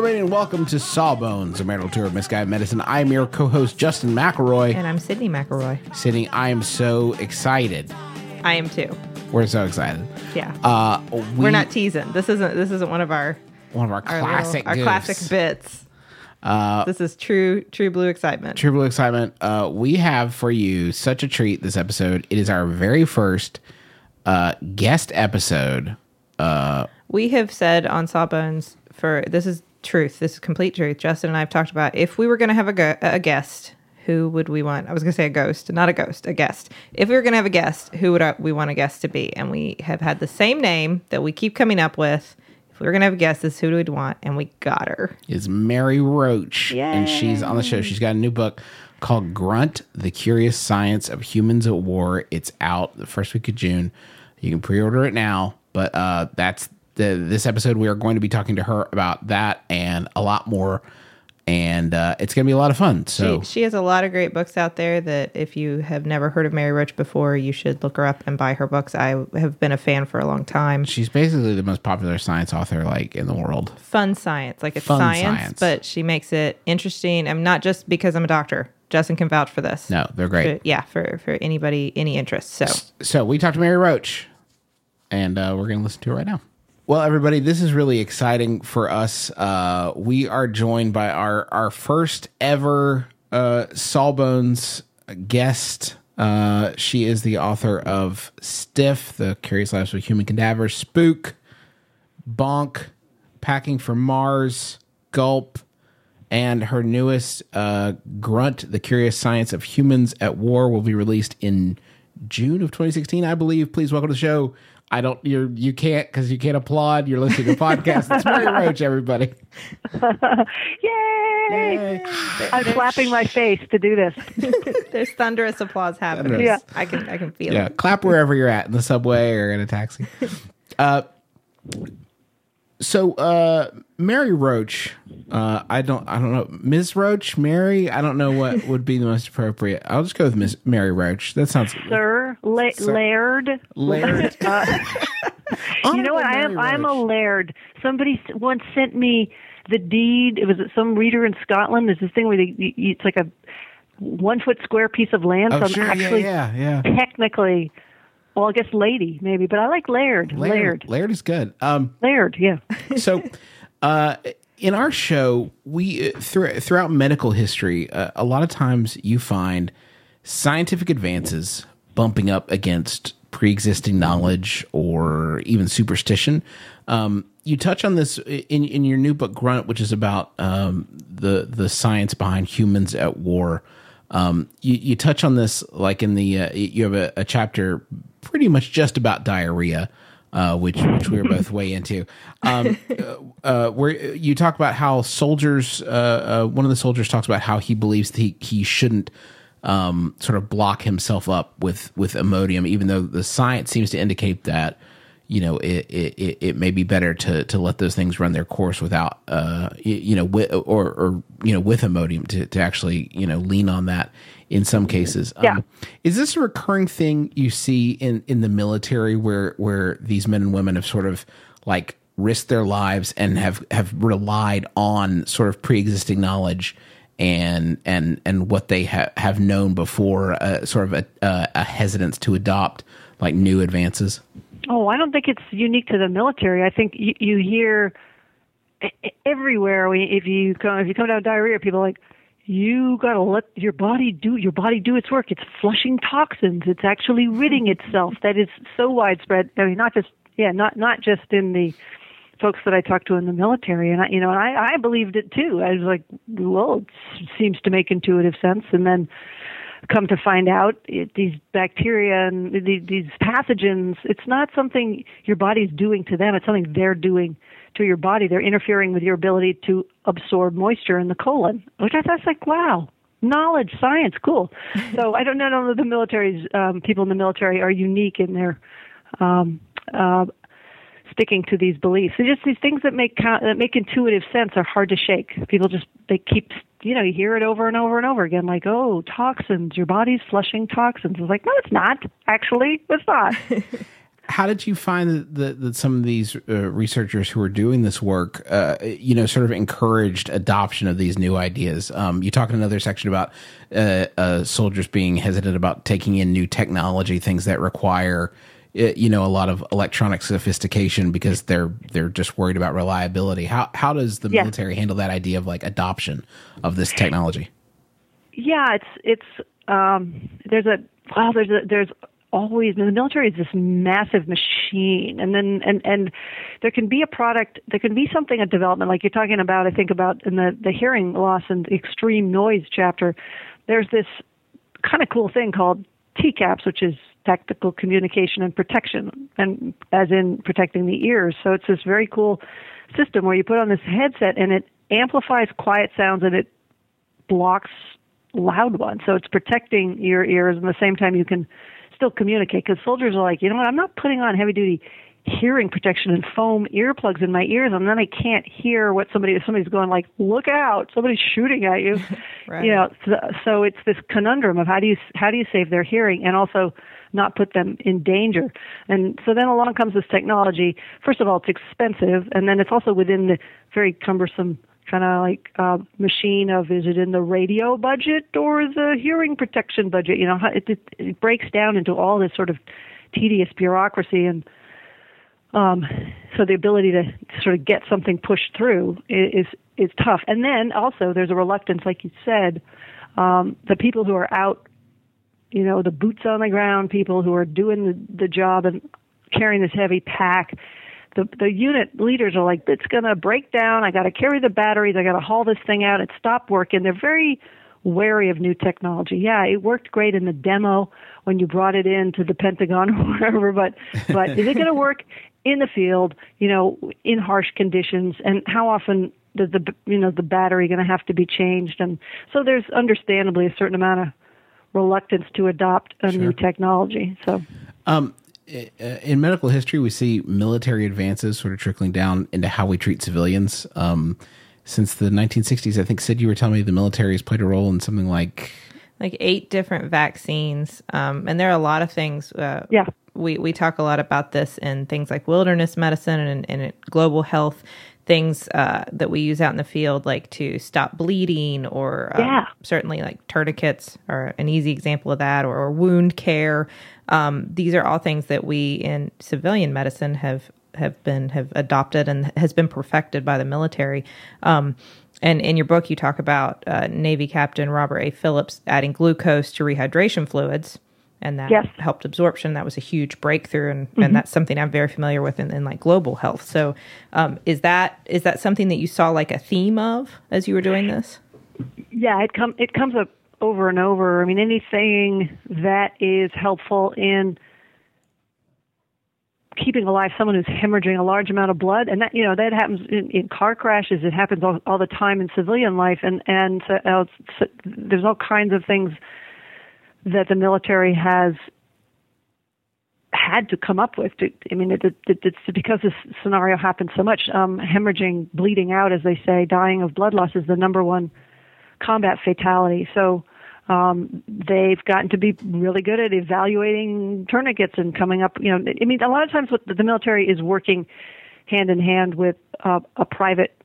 Everybody, and welcome to Sawbones, a marital tour of misguided medicine. I'm your co-host Justin McElroy. And I'm Sydnee McElroy. Sydnee, I am so excited. I am too. We're so excited. Yeah. Uh, we, We're not teasing. This isn't this isn't one of our one of our our, little- classic, our classic bits. Uh, this is true true blue excitement. True Blue excitement. Uh, we have for you such a treat this episode. It is our very first uh, guest episode. We have said on Sawbones for this is truth. This is complete truth. Justin and I have talked about if we were going to have a, go- a guest, who would we want? I was going to say a ghost, not a ghost, a guest. If we were going to have a guest, who would we want a guest to be? And we have had the same name that we keep coming up with. If we were going to have a guest, this is who we'd want, and we got her. Is Mary Roach, and she's on the show. She's got a new book called Grunt: The Curious Science of Humans at War. It's out the first week of June. You can pre-order it now, but uh, that's the this episode. We are going to be talking to her about that and a lot more, and uh, it's going to be a lot of fun. So She, she has a lot of great books out there that if you have never heard of Mary Roach before, you should look her up and buy her books. I have been a fan for a long time. she's basically the most popular science author like in the world. Fun science, like it's Fun science, science. but she makes it interesting. I'm not just because I'm a doctor. Justin can vouch for this. No, they're great. For- yeah, for for anybody any interest. So So we talked to Mary Roach, and uh, we're going to listen to it right now. Well, everybody, this is really exciting for us. Uh, we are joined by our our first ever uh, Sawbones guest. Uh, she is the author of Stiff: The Curious Lives of Human Cadavers, Spook, Bonk, Packing for Mars, Gulp, and her newest uh, Grunt: The Curious Science of Humans at War will be released in June of 2016, I believe. Please welcome to the show. I don't you you can't because you can't applaud. You're listening to a podcast. It's Mary Roach, everybody. Yay! I'm slapping my face to do this. there's thunderous applause happening. Yeah. I can I can feel Yeah, it. clap wherever you're at in the subway or in a taxi. Uh, so uh, Mary Roach, uh, I don't I don't know Ms. Roach, Mary. I don't know what would be the most appropriate. I'll just go with Miss Mary Roach. That sounds Sir, La- Laird. Laird. You know what? I am. I'm a laird. Somebody once sent me the deed. It was some reader in Scotland. There's this thing where they, it's like a one foot square piece of land. Oh so I'm sure, yeah, actually yeah, yeah. technically, well, I guess lady maybe, but I like laird. Laird. Laird is good. Um, Laird. Yeah. so uh in our show we uh, through, throughout medical history uh, a lot of times you find scientific advances bumping up against pre-existing knowledge or even superstition um, you touch on this in, in your new book grunt which is about um, the the science behind humans at war um, you, you touch on this like in the uh, you have a, a chapter pretty much just about diarrhea uh, which which we were both way into. Um, uh, uh, where you talk about how soldiers, uh, uh, one of the soldiers talks about how he believes that he he shouldn't um, sort of block himself up with with Imodium, even though the science seems to indicate that you know it it, it, may be better to to let those things run their course without uh you, know with or or you know with Imodium to to actually you know lean on that in some cases. Um, Yeah. Is this a recurring thing you see in in the military where where these men and women have sort of like risked their lives and have have relied on sort of pre-existing knowledge and and and what they ha- have known before uh, sort of a, uh, a hesitance to adopt like new advances Oh, I don't think it's unique to the military. I think you, you hear everywhere. If you come, if you come down with diarrhea, people are like, you got to let your body do your body do its work. It's flushing toxins. It's actually ridding mm-hmm. itself. That is so widespread. I mean, not just yeah, not not just in the folks that I talked to in the military, and I, you know, and I I believed it too. I was like, well, it seems to make intuitive sense, and then come to find out it, these bacteria and these, these pathogens it's not something your body's doing to them it's something they're doing to your body they're interfering with your ability to absorb moisture in the colon which i thought was like wow knowledge science cool so i don't know the military's um, people in the military are unique in their um, uh, sticking to these beliefs. It's just these things that make that make intuitive sense are hard to shake. People just they keep you know you hear it over and over and over again like oh toxins your body's flushing toxins. It's like no it's not actually it's not. How did you find that, that, that some of these uh, researchers who are doing this work, uh, you know, sort of encouraged adoption of these new ideas? Um, you talk in another section about uh, uh soldiers being hesitant about taking in new technology, things that require you know a lot of electronic sophistication because they're they're just worried about reliability. How how does the yeah. military handle that idea of like adoption of this technology? Yeah, it's it's um, there's a well there's a there's always the military is this massive machine and then and and there can be a product there can be something a development like you're talking about i think about in the the hearing loss and extreme noise chapter there's this kind of cool thing called TCAPS, which is tactical communication and protection, and as in protecting the ears. So it's this very cool system where you put on this headset and it amplifies quiet sounds and it blocks loud ones. So it's protecting your ears, and at the same time you can still communicate. Because soldiers are like, you know what? I'm not putting on heavy duty hearing protection and foam earplugs in my ears and then I can't hear what somebody somebody's going like look out somebody's shooting at you. Right. you know so, so it's this conundrum of how do you how do you save their hearing and also not put them in danger? And so then along comes this technology. First of all it's expensive and then it's also within the very cumbersome kind of like uh, machine of is it in the radio budget or the hearing protection budget? You know it, it, it breaks down into all this sort of tedious bureaucracy and um, so the ability to sort of get something pushed through is is tough. And then also there's a reluctance, like you said, um, the people who are out, you know, the boots on the ground people who are doing the, the job and carrying this heavy pack. The the unit leaders are like, it's going to break down. I got to carry the batteries. I got to haul this thing out. It stopped working. They're very wary of new technology. Yeah, it worked great in the demo when you brought it in to the Pentagon or wherever, but but is it going to work in the field, you know, in harsh conditions, and how often does the you know the battery going to have to be changed? And so there's understandably a certain amount of reluctance to adopt a sure. new technology. So, um, in medical history, we see military advances sort of trickling down into how we treat civilians. Um, since the 1960s, I think Sid, you were telling me the military has played a role in something like like eight different vaccines, um, and there are a lot of things. Uh, yeah, we, we talk a lot about this in things like wilderness medicine and, and global health things uh, that we use out in the field, like to stop bleeding, or um, yeah. certainly like tourniquets are an easy example of that, or, or wound care. Um, these are all things that we in civilian medicine have have been have adopted and has been perfected by the military. Um, and in your book, you talk about uh, Navy Captain Robert A. Phillips adding glucose to rehydration fluids and that yes. helped absorption. That was a huge breakthrough, and, mm-hmm. and that's something I'm very familiar with in, in like global health. So, um, is that is that something that you saw like a theme of as you were doing this? Yeah, it come it comes up over and over. I mean, anything that is helpful in keeping alive someone who's hemorrhaging a large amount of blood, and that you know that happens in, in car crashes. It happens all, all the time in civilian life, and and so, uh, so there's all kinds of things that the military has had to come up with. To, I mean, it, it, it's because this scenario happens so much. Um, hemorrhaging, bleeding out, as they say, dying of blood loss is the number one combat fatality. So um, they've gotten to be really good at evaluating tourniquets and coming up. You know, I mean, a lot of times what the military is working hand in hand with uh, a private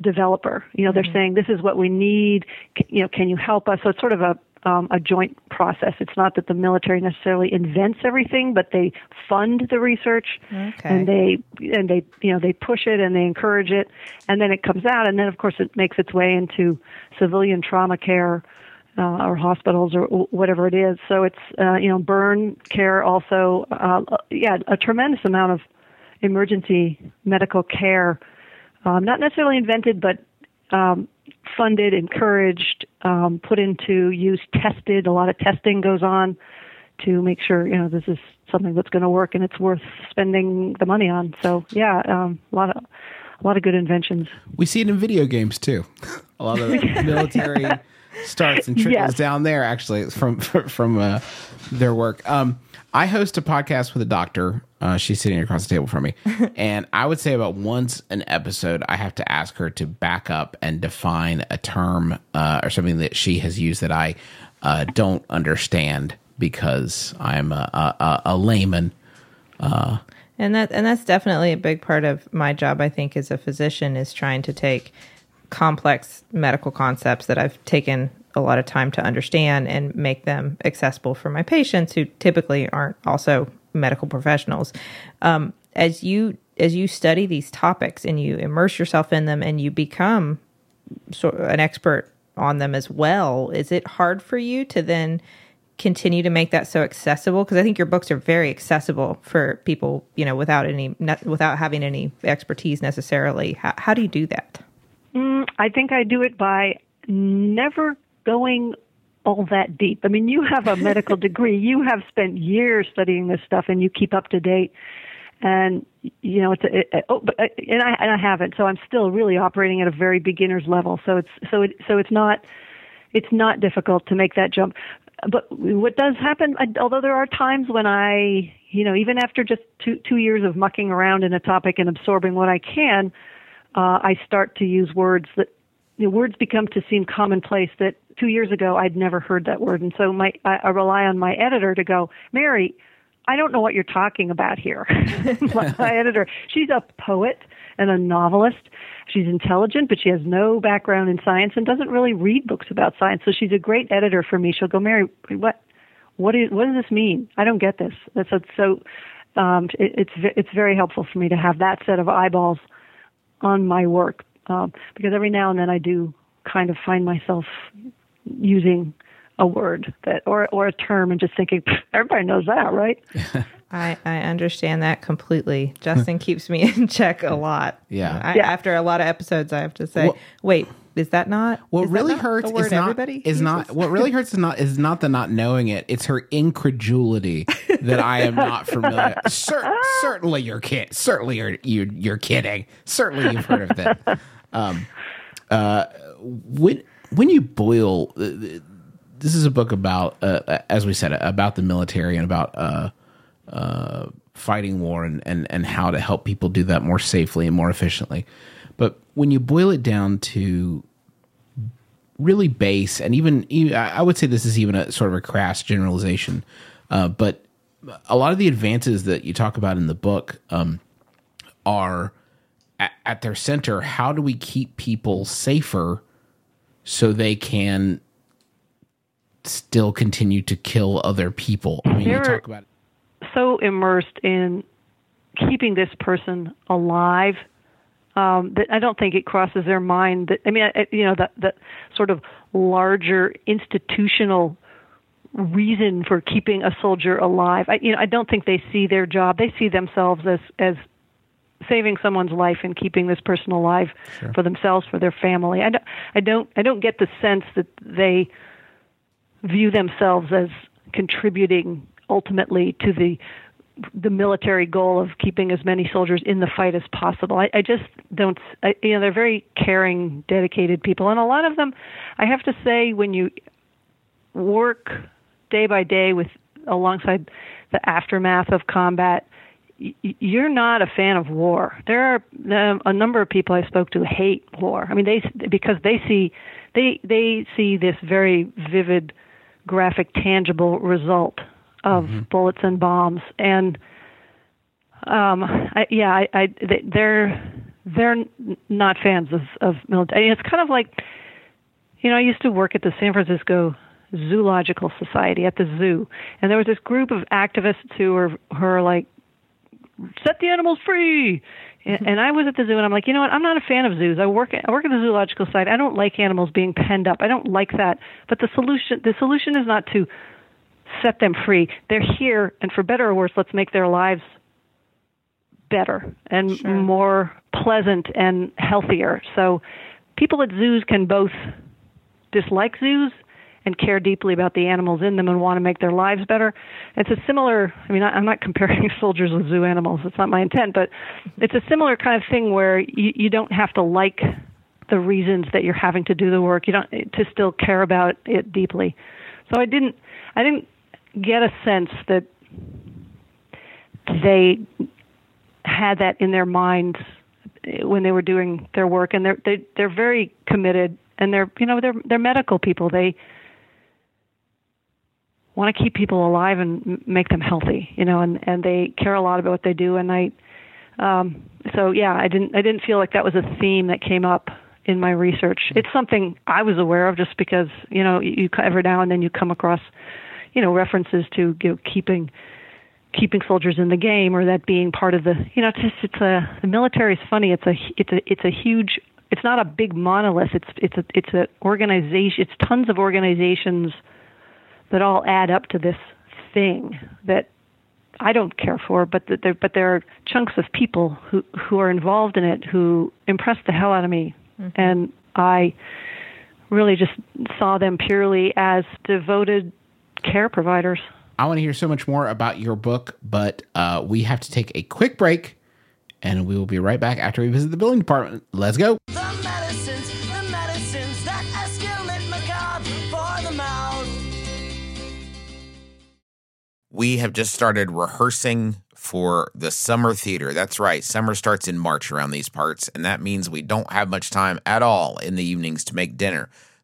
developer. You know, they're mm-hmm. saying this is what we need. You know, can you help us? So it's sort of a um, a joint process. It's not that the military necessarily invents everything, but they fund the research Okay. and they and they you know they push it and they encourage it, and then it comes out, and then of course it makes its way into civilian trauma care. Uh, or hospitals or whatever it is. So it's uh, you know burn care also. Uh, yeah, a tremendous amount of emergency medical care, um, not necessarily invented, but um, funded, encouraged, um, put into use, tested. A lot of testing goes on to make sure you know this is something that's going to work and it's worth spending the money on. So yeah, um, a lot of a lot of good inventions. We see it in video games too. A lot of military starts and trickles Yes. down there actually from from uh, their work. Um, I host a podcast with a doctor. Uh, she's sitting across the table from me, and I would say about once an episode, I have to ask her to back up and define a term uh, or something that she has used that I uh, don't understand because I'm a, a, a- a layman. And that and that's definitely a big part of my job. I think as a physician is trying to take complex medical concepts that I've taken a lot of time to understand and make them accessible for my patients who typically aren't also medical professionals. Um, as you as you study these topics and you immerse yourself in them and you become sort of an expert on them as well, is it hard for you to then continue to make that so accessible? Because I think your books are very accessible for people, you know, without any without having any expertise necessarily. How do you do that? Mm, I think I do it by never going all that deep. I mean, you have a medical degree. You have spent years studying this stuff, and you keep up to date. And you know, it's a, it, oh, but uh, and I and I haven't. So I'm still really operating at a very beginner's level. So it's so it so it's not it's not difficult to make that jump. But what does happen, although there are times when I, you know, even after just two two years of mucking around in a topic and absorbing what I can, uh, I start to use words that the words become to seem commonplace that two years ago I'd never heard that word, and so my I, I rely on my editor to go, Mary, I don't know what you're talking about here. my, my editor, she's a poet and a novelist. She's intelligent, but she has no background in science and doesn't really read books about science. So she's a great editor for me. She'll go, Mary, what what is what does this mean? I don't get this. So. so um, it, it's it's very helpful for me to have that set of eyeballs on my work um, because every now and then I do kind of find myself using a word that or or a term and just thinking everybody knows that, right? I, I understand that completely. Justin keeps me in check a lot. Yeah. I, Yeah. After a lot of episodes, I have to say, Well- wait, is that not? What is really not hurts is not everybody is uses? not what really hurts is not is not the not knowing it. It's her incredulity that I am not familiar. Cer- certainly you're kid. Certainly you're you, you're kidding. Certainly you've heard of that. Um, uh, when when you boil, uh, this is a book about uh, as we said about the military and about uh, fighting war and, and and how to help people do that more safely and more efficiently. But when you boil it down to really base and even, even I I would say this is even a sort of a crass generalization, uh, but a lot of the advances that you talk about in the book um, are at, at their center. How do we keep people safer so they can still continue to kill other people? I mean, you talk about so immersed in keeping this person alive um, that I don't think it crosses their mind that I mean, I, you know, the the sort of larger institutional reason for keeping a soldier alive. I, you know, I don't think they see their job. They see themselves as as saving someone's life and keeping this person alive for themselves, for their family. I don't, I don't, I don't get the sense that they view themselves as contributing ultimately to the the military goal of keeping as many soldiers in the fight as possible. I, I just don't. I, you know, they're very caring, dedicated people, and a lot of them, I have to say, when you work day by day with alongside the aftermath of combat, you're not a fan of war. There are um, a number of people I spoke to hate war. I mean, they because they see they they see this very vivid, graphic, tangible result of bullets and bombs, and um, I, yeah, I, I they, they're they're not fans of of military. It's kind of like, you know, I used to work at the San Francisco Zoological Society at the zoo, and there was this group of activists who were who were like, "Set the animals free." And I was at the zoo, and I'm like, you know what? I'm not a fan of zoos. I work I work at the zoological society. I don't like animals being penned up. I don't like that. But the solution the solution is not to set them free. They're here, and for better or worse, let's make their lives better and sure. more pleasant and healthier. So people at zoos can both dislike zoos and care deeply about the animals in them and want to make their lives better. It's a similar, I mean, I'm not comparing soldiers with zoo animals, it's not my intent, but it's a similar kind of thing where you, you don't have to like the reasons that you're having to do the work. You don't to still care about it deeply. So I didn't I didn't get a sense that they had that in their minds when they were doing their work and they're they, they're very committed and they're you know they're they're medical people. They want to keep people alive and make them healthy you know and and they care a lot about what they do. And i um so yeah i didn't i didn't feel like that was a theme that came up in my research. It's something i was aware of just because you know you every now and then you come across you know references to you know, keeping keeping soldiers in the game or that being part of the you know it's just it's a the military is funny. It's a it's a it's a huge it's not a big monolith. It's it's a it's an organization it's tons of organizations that all add up to this thing that I don't care for but that there but there are chunks of people who who are involved in it who impress the hell out of me. Mm-hmm. and I really just saw them purely as devoted care providers I want to hear so much more about your book, but uh, we have to take a quick break, and we will be right back after we visit the billing department. Let's go. The medicines, the medicines that for the mouth. We have just started rehearsing for the summer theater. That's right. Summer starts in March around these parts, and that means we don't have much time at all in the evenings to make dinner.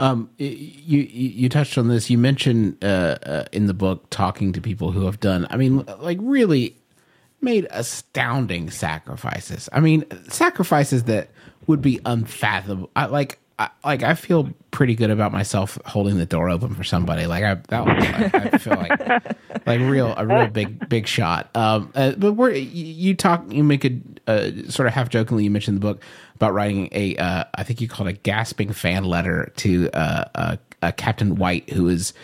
Um, you, you touched on this. You mentioned uh, uh, in the book talking to people who have done. I mean, like really made astounding sacrifices. I mean, sacrifices that would be unfathomable. I, like, I, like I feel pretty good about myself holding the door open for somebody. Like I, that was, I, I feel like, like real, a real big, big shot. Um, uh, but we're, you, talk, you make a uh, sort of half jokingly, you mentioned the book about writing a, uh, I think you called a gasping fan letter to uh, uh, uh, Captain White, who is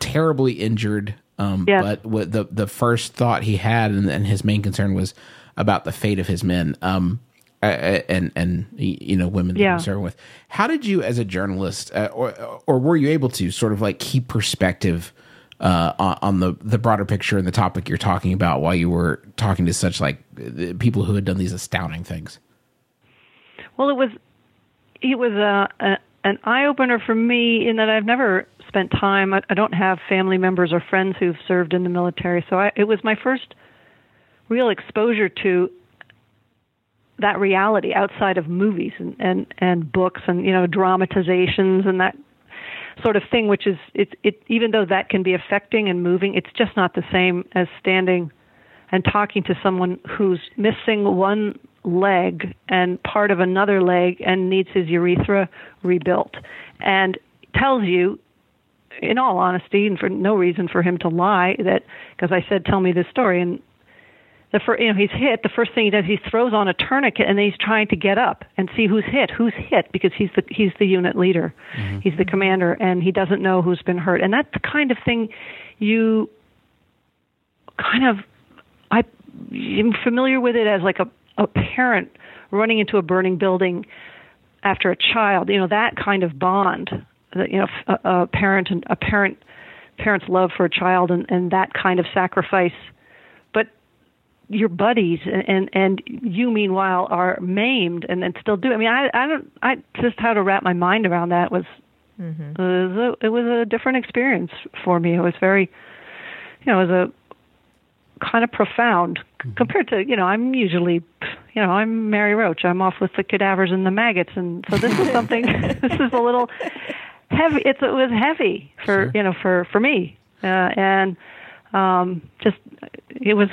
terribly injured. Um, yes. but what the the first thought he had and, and his main concern was about the fate of his men. Um, and and you know women yeah. serving with. How did you, as a journalist, uh, or or were you able to sort of like keep perspective uh, on, on, the the broader picture and the topic you're talking about while you were talking to such like people who had done these astounding things? Well, it was it was a, a an eye opener for me in that I've never spent time. I, I don't have family members or friends who've served in the military, so I, it was my first real exposure to that reality outside of movies and, and, and books and you know dramatizations and that sort of thing which is it, it even though that can be affecting and moving it's just not the same as standing and talking to someone who's missing one leg and part of another leg and needs his urethra rebuilt and tells you in all honesty and for no reason for him to lie that because I said tell me this story and the first, you know, he's hit. The first thing he does, he throws on a tourniquet, and then he's trying to get up and see who's hit, who's hit, because he's the he's the unit leader, mm-hmm. he's the commander, and he doesn't know who's been hurt. And that's the kind of thing you kind of I am familiar with it as like a a parent running into a burning building after a child. You know that kind of bond. You know, a, a parent and a parent parent's love for a child, and and that kind of sacrifice your buddies and, and and you meanwhile are maimed and, and still do. I mean, I I don't I just how to wrap my mind around that was mm-hmm. it, was a, it was a different experience for me. It was very, you know, it was a kind of profound mm-hmm. compared to you know I'm usually you know I'm Mary Roach. I'm off with the cadavers and the maggots, and so this is something. this is a little heavy. It's, it was heavy for sure. you know for for me, uh, and um, just it was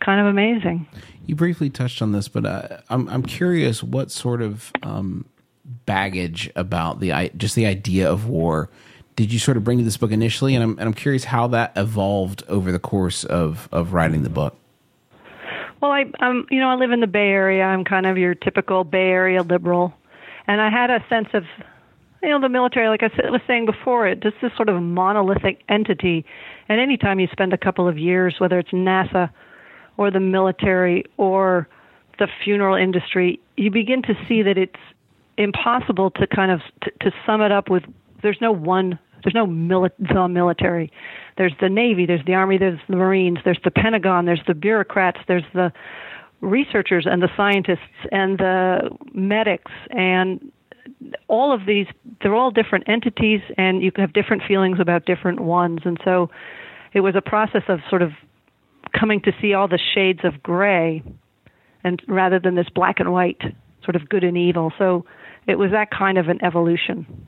kind of amazing. You briefly touched on this, but uh, I'm I'm curious what sort of um, baggage about the just the idea of war did you sort of bring to this book initially, and I'm and I'm curious how that evolved over the course of of writing the book. Well, I um you know I live in the Bay Area. I'm kind of your typical Bay Area liberal, and I had a sense of you know the military, like I was saying before, it just this sort of monolithic entity. And anytime you spend a couple of years, whether it's NASA or the military or the funeral industry, you begin to see that it's impossible to kind of to, to sum it up with there's no one there's no mili- the military. There's the navy there's the army there's the marines there's the pentagon there's the bureaucrats there's the researchers and the scientists and the medics and all of these they're all different entities and you can have different feelings about different ones. And so it was a process of sort of coming to see all the shades of gray and rather than this black and white sort of good and evil so it was that kind of an evolution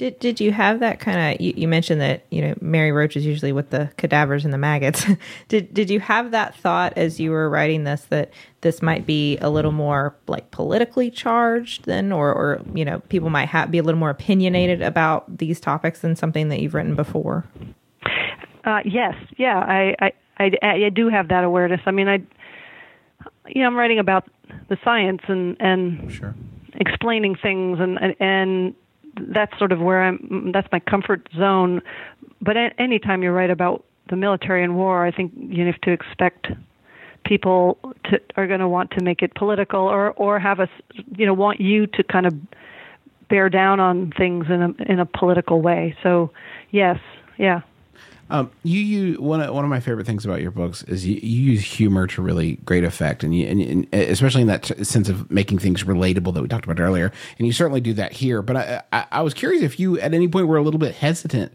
did did you have that kind of you, you, mentioned that you know Mary Roach is usually with the cadavers and the maggots. did did you have that thought as you were writing this that this might be a little more like politically charged than or or you know people might be a little more opinionated about these topics than something that you've written before? Uh, yes, yeah, I, I I, I do have that awareness. I mean, I, you know, I'm writing about the science and and sure. explaining things, and and and that's sort of where I'm. That's my comfort zone. But anytime you write about the military and war, I think you have to expect people to, are going to want to make it political, or or have us, you know, want you to kind of bear down on things in a in a political way. So, yes, yeah. Um, you use one of, one of my favorite things about your books is you, you use humor to really great effect, and, you, and, and especially in that t- sense of making things relatable that we talked about earlier. And you certainly do that here. But I, I, I was curious if you at any point were a little bit hesitant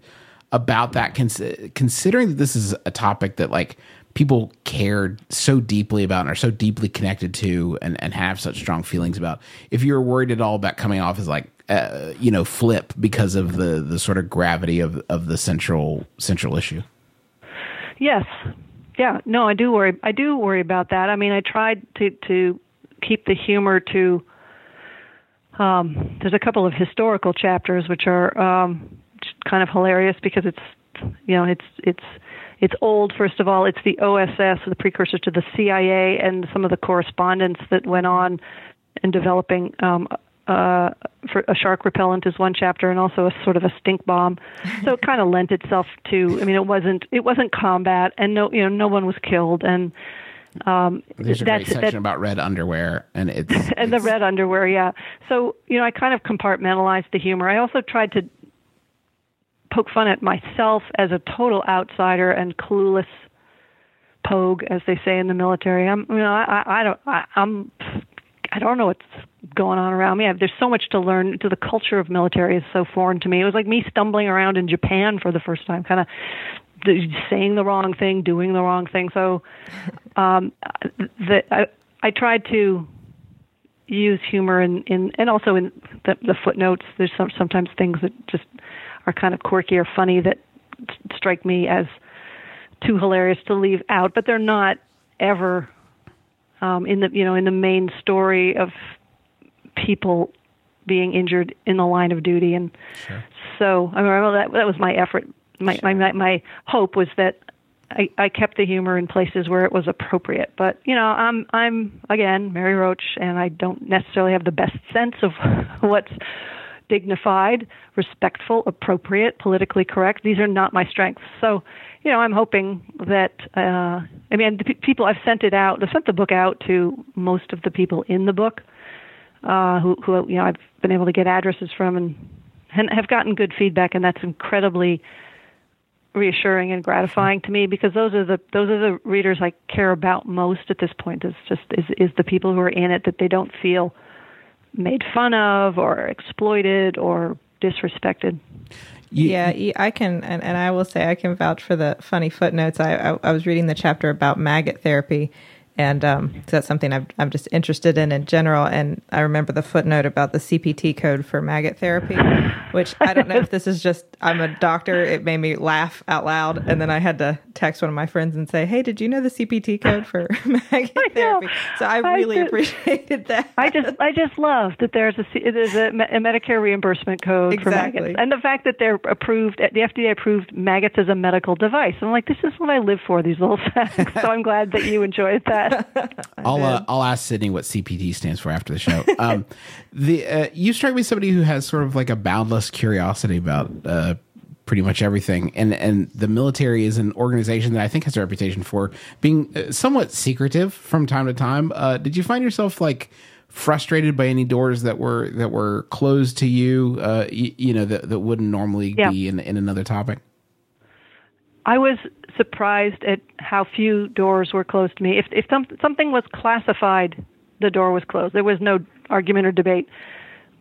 about that, cons- considering that this is a topic that like people cared so deeply about and are so deeply connected to, and, and have such strong feelings about. If you're worried at all about coming off as like uh, you know flip because of the the sort of gravity of of the central central issue. Yes, yeah, no, I do worry. I do worry about that. I mean, I tried to to keep the humor to. Um, there's a couple of historical chapters which are um, kind of hilarious because it's you know it's it's it's old first of all it's the OSS the precursor to the CIA and some of the correspondence that went on in developing um, uh, for a shark repellent is one chapter, and also a sort of a stink bomb. So it kind of lent itself to. I mean, it wasn't it wasn't combat, and no you know no one was killed, and um, there's a great section about red underwear, and it's and it's, the red underwear, yeah. So you know, I kind of compartmentalized the humor. I also tried to poke fun at myself as a total outsider and clueless pogue, as they say in the military. I'm, you know, I, I, don't, I, I'm I don't know what's going on around me. I, there's so much to learn. To the culture of military is so foreign to me. It was like me stumbling around in Japan for the first time, kind of saying the wrong thing, doing the wrong thing. So, um, the, I, I tried to use humor in, in and also in the, the footnotes. There's some, sometimes things that just are kind of quirky or funny that strike me as too hilarious to leave out, but they're not ever um, in the you know in the main story of people being injured in the line of duty, and sure. so I mean that that was my effort. My sure. my my hope was that I, I kept the humor in places where it was appropriate. But you know, I'm I'm again Mary Roach, and I don't necessarily have the best sense of what's dignified, respectful, appropriate, politically correct. These are not my strengths. So you know, I'm hoping that uh, I mean, the p- people I've sent it out. I've sent the book out to most of the people in the book, uh, who, who you know I've been able to get addresses from and, and have gotten good feedback, and that's incredibly reassuring and gratifying to me because those are the those are the readers I care about most at this point. Is just is is the people who are in it that they don't feel made fun of or exploited or disrespected. You, yeah, I can, and, and I will say I can vouch for the funny footnotes. I, I, I was reading the chapter about maggot therapy, and um, so that's something i am just interested in in general. And I remember the footnote about the CPT code for maggot therapy, which I don't know if this is just I'm a doctor. It made me laugh out loud, and then I had to text one of my friends and say, "Hey, did you know the CPT code for maggot therapy?" So I really I just, appreciated that. I just I just love that there's a there's a, a Medicare reimbursement code exactly. for maggots, and the fact that they're approved, the FDA approved maggots as a medical device. I'm like, this is what I live for. These little facts. so I'm glad that you enjoyed that that. I'll uh, I'll ask Sydnee what CPT stands for after the show. Um, the uh, you strike me as somebody who has sort of like a boundless curiosity about uh, pretty much everything, and and the military is an organization that I think has a reputation for being uh, somewhat secretive from time to time. Uh, did you find yourself like? frustrated by any doors that were that were closed to you uh you, you know that, that wouldn't normally yeah. be in in another topic I was surprised at how few doors were closed to me. If if some, something was classified, the door was closed. There was no argument or debate.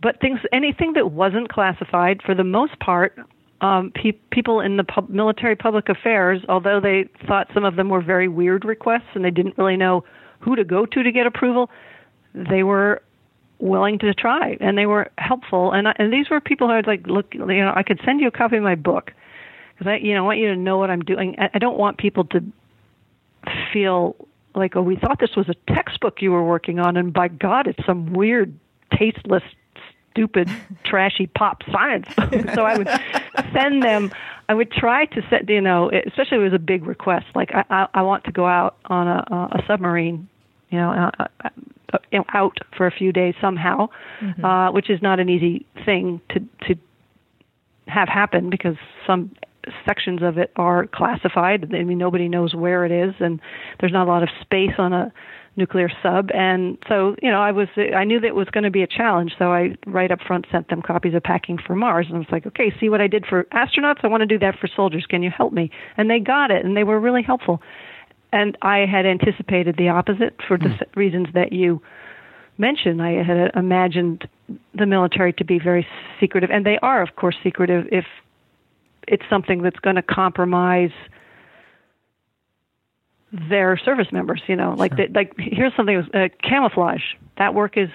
But things, anything that wasn't classified, for the most part, um, pe- people in the pub- military public affairs, although they thought some of them were very weird requests and they didn't really know who to go to to get approval, they were willing to try and they were helpful. And I, and these were people who had like, look, you know, I could send you a copy of my book because I, you know, I want you to know what I'm doing. I, I don't want people to feel like, oh, we thought this was a textbook you were working on, and by God, it's some weird, tasteless, stupid, trashy pop science. so I would send them. I would try to set, you know, especially if it was a big request, like I, I, I want to go out on a, a submarine, you know, uh, uh, uh out for a few days somehow, mm-hmm. uh, which is not an easy thing to to have happen because some sections of it are classified. I mean, nobody knows where it is, and there's not a lot of space on a nuclear sub. And so you know i was i knew that it was going to be a challenge so i right up front sent them copies of packing for mars and i was like okay see what i did for astronauts? I want to do that for soldiers. Can you help me? And they got it and they were really helpful. And i had anticipated the opposite for the mm. reasons that you mentioned. I had imagined the military to be very secretive and they are of course secretive if it's something that's going to compromise their service members. You know, like sure. like here's something uh, camouflage. That work is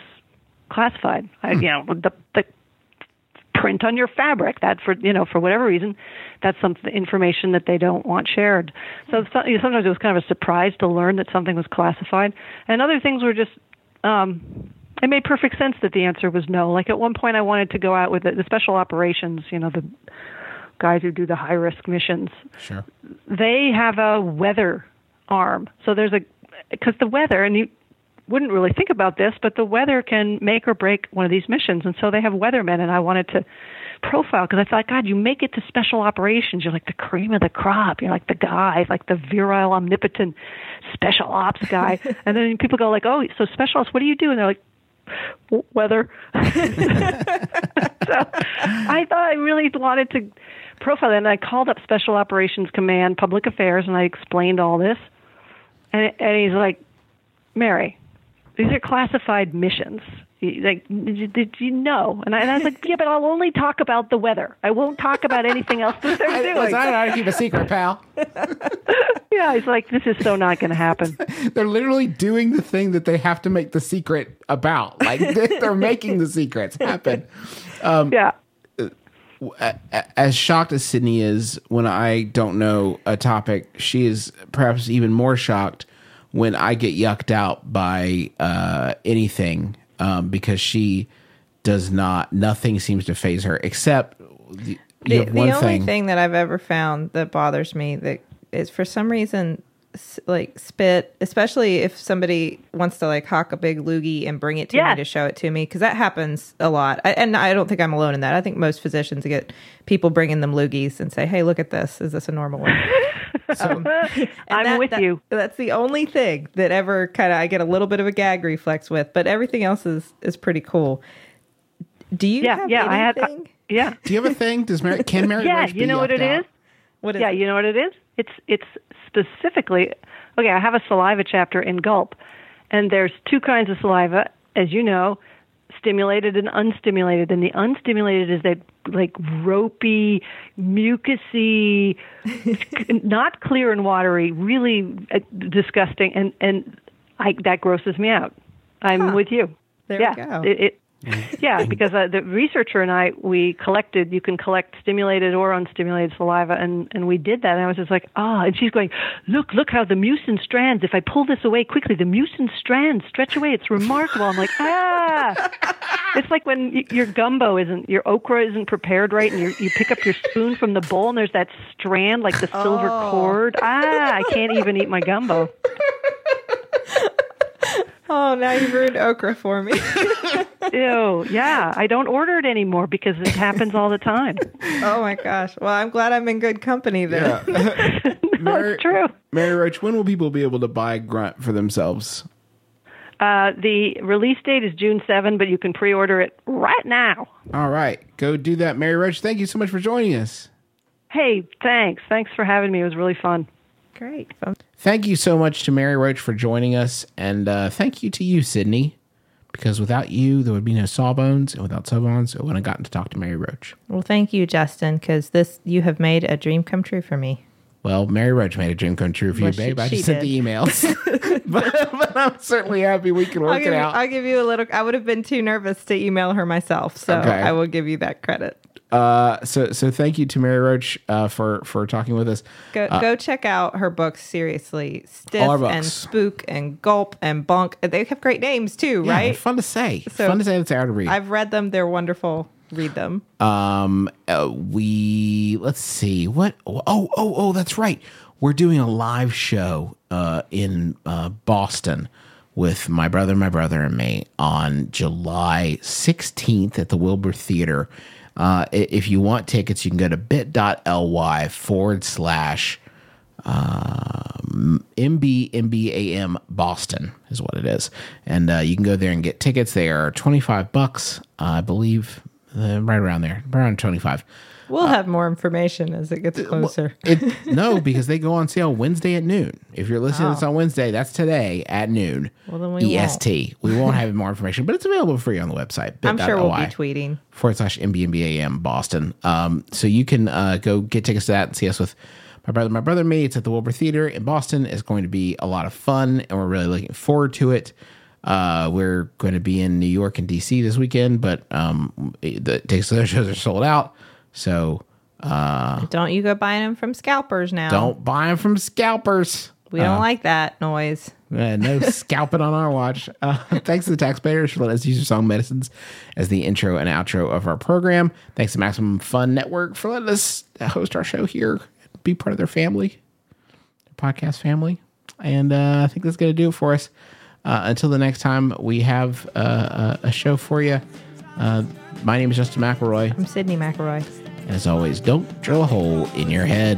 classified. Hmm. I, you know, the the print on your fabric that for you know for whatever reason that's some information that they don't want shared so sometimes it was kind of a surprise to learn that something was classified and other things were just um it made perfect sense that the answer was no like at one point i wanted to go out with the, the special operations you know the guys who do the high risk missions sure they have a weather arm. So there's a because the weather and you wouldn't really think about this, but the weather can make or break one of these missions. And so they have weathermen, and I wanted to profile because I thought, God, you make it to special operations. You're like the cream of the crop. You're like the guy, like the virile, omnipotent special ops guy. and then people go like, Oh, so special ops, what do you do? And they're like, weather. so I thought I really wanted to profile and I called up Special Operations Command, Public Affairs, and I explained all this. And, and he's like, Mary, these are classified missions. Like, did, you know? And I, and I, was like, yeah, but I'll only talk about the weather. I won't talk about anything else that they're doing. I don't know how to keep a secret, pal. yeah, he's like, this is so not going to happen. they're literally doing the thing that they have to make the secret about. Like, they're making the secrets happen. Um, yeah as shocked as Sydnee is when I don't know a topic, she is perhaps even more shocked when I get yucked out by uh, anything um, because she does not. Nothing seems to faze her except the, the, the only thing. thing that I've ever found that bothers me that is for some reason like spit, especially if somebody wants to like hawk a big loogie and bring it to me to show it to me, because that happens a lot. I, and I don't think I'm alone in that. I think most physicians get people bringing them loogies and say, "Hey, look at this. Is this a normal one?" um, I'm that, with that, you. That's the only thing that ever kind of I get a little bit of a gag reflex with, but everything else is is pretty cool. Do you yeah, have yeah, anything? I had, uh, yeah. Do you have a thing? Does Mary can Mary? yeah, you know what it out? is. What is? Yeah, it? you know what it is. It's it's specifically, okay, I have a saliva chapter in Gulp, and there's two kinds of saliva, as you know, stimulated and unstimulated. And the unstimulated is that like ropey, mucusy, not clear and watery, really uh, disgusting, and and I, that grosses me out. I'm huh. with you. There yeah, we go. It, it, yeah, because uh, the researcher and I we collected. You can collect stimulated or unstimulated saliva, and and we did that. And I was just like, ah. Oh. And she's going, look, look how the mucin strands. If I pull this away quickly, the mucin strands stretch away. It's remarkable. I'm like, ah. It's like when y- your gumbo isn't, your okra isn't prepared right, and you you pick up your spoon from the bowl, and there's that strand, like the silver oh. cord. Ah, I can't even eat my gumbo. Oh, now you've ruined okra for me. Ew, yeah. I don't order it anymore because it happens all the time. Oh my gosh. Well, I'm glad I'm in good company then. Yeah. no, Mary, it's true. Mary Roach, when will people be able to buy Grunt for themselves? Uh, the release date is June 7, but you can pre order it right now. All right. Go do that, Mary Roach. Thank you so much for joining us. Hey, thanks. Thanks for having me. It was really fun. Great. Thank you so much to Mary Roach for joining us, and uh, thank you to you, Sydnee, because without you, there would be no Sawbones, and without Sawbones, I wouldn't have gotten to talk to Mary Roach. Well, thank you, Justin, because this you have made a dream come true for me. Well, Mary Roach made a dream come true for well, you, babe. She, I just sent the emails, but, but, I'm certainly happy we can work it out. I'll give you a little. I would have been too nervous to email her myself, so okay. I will give you that credit. Uh, so so thank you to Mary Roach uh, for for talking with us. Go uh, go check out her books. Seriously, Stiff and Spook and Gulp and Bunk. They have great names too, yeah, right? Fun to say. So fun to say. It's hard to read. I've read them. They're wonderful. Read them. Um, uh, we let's see what. Oh oh oh, that's right. We're doing a live show uh, in uh, Boston with my brother, my brother, and me on July 16th at the Wilbur Theater. Uh, if you want tickets, you can go to bit.ly forward slash um, MBMBAM Boston is what it is, and uh, you can go there and get tickets. They are twenty five bucks, uh, I believe, uh, right around there, around twenty five. We'll have more information as it gets closer. It, no, because they go on sale Wednesday at noon. If you're listening to this on Wednesday, that's today at noon. Well, then we EST. We won't have more information, but it's available for you on the website. I'm sure we'll be tweeting. forward slash MBMBAM Boston. Um, so you can uh, go get tickets to that and see us with my brother, my brother, and me. It's at the Wilbur Theater in Boston. It's going to be a lot of fun, and we're really looking forward to it. Uh, we're going to be in New York and DC this weekend, but um, the tickets to those shows are sold out. So uh, Don't you go buying them from scalpers now. don't buy them from scalpers. We don't like that noise. Uh, no scalping on our watch. Uh, thanks to the taxpayers for letting us use your song medicines as the intro and outro of our program. Thanks to Maximum Fun Network for letting us host our show here, be part of their family, their podcast family. And uh, I think that's going to do it for us. Uh, until the next time we have uh, a, a show for you. Uh, my name is Justin McElroy. I'm Sydnee McElroy. And as always, don't drill a hole in your head.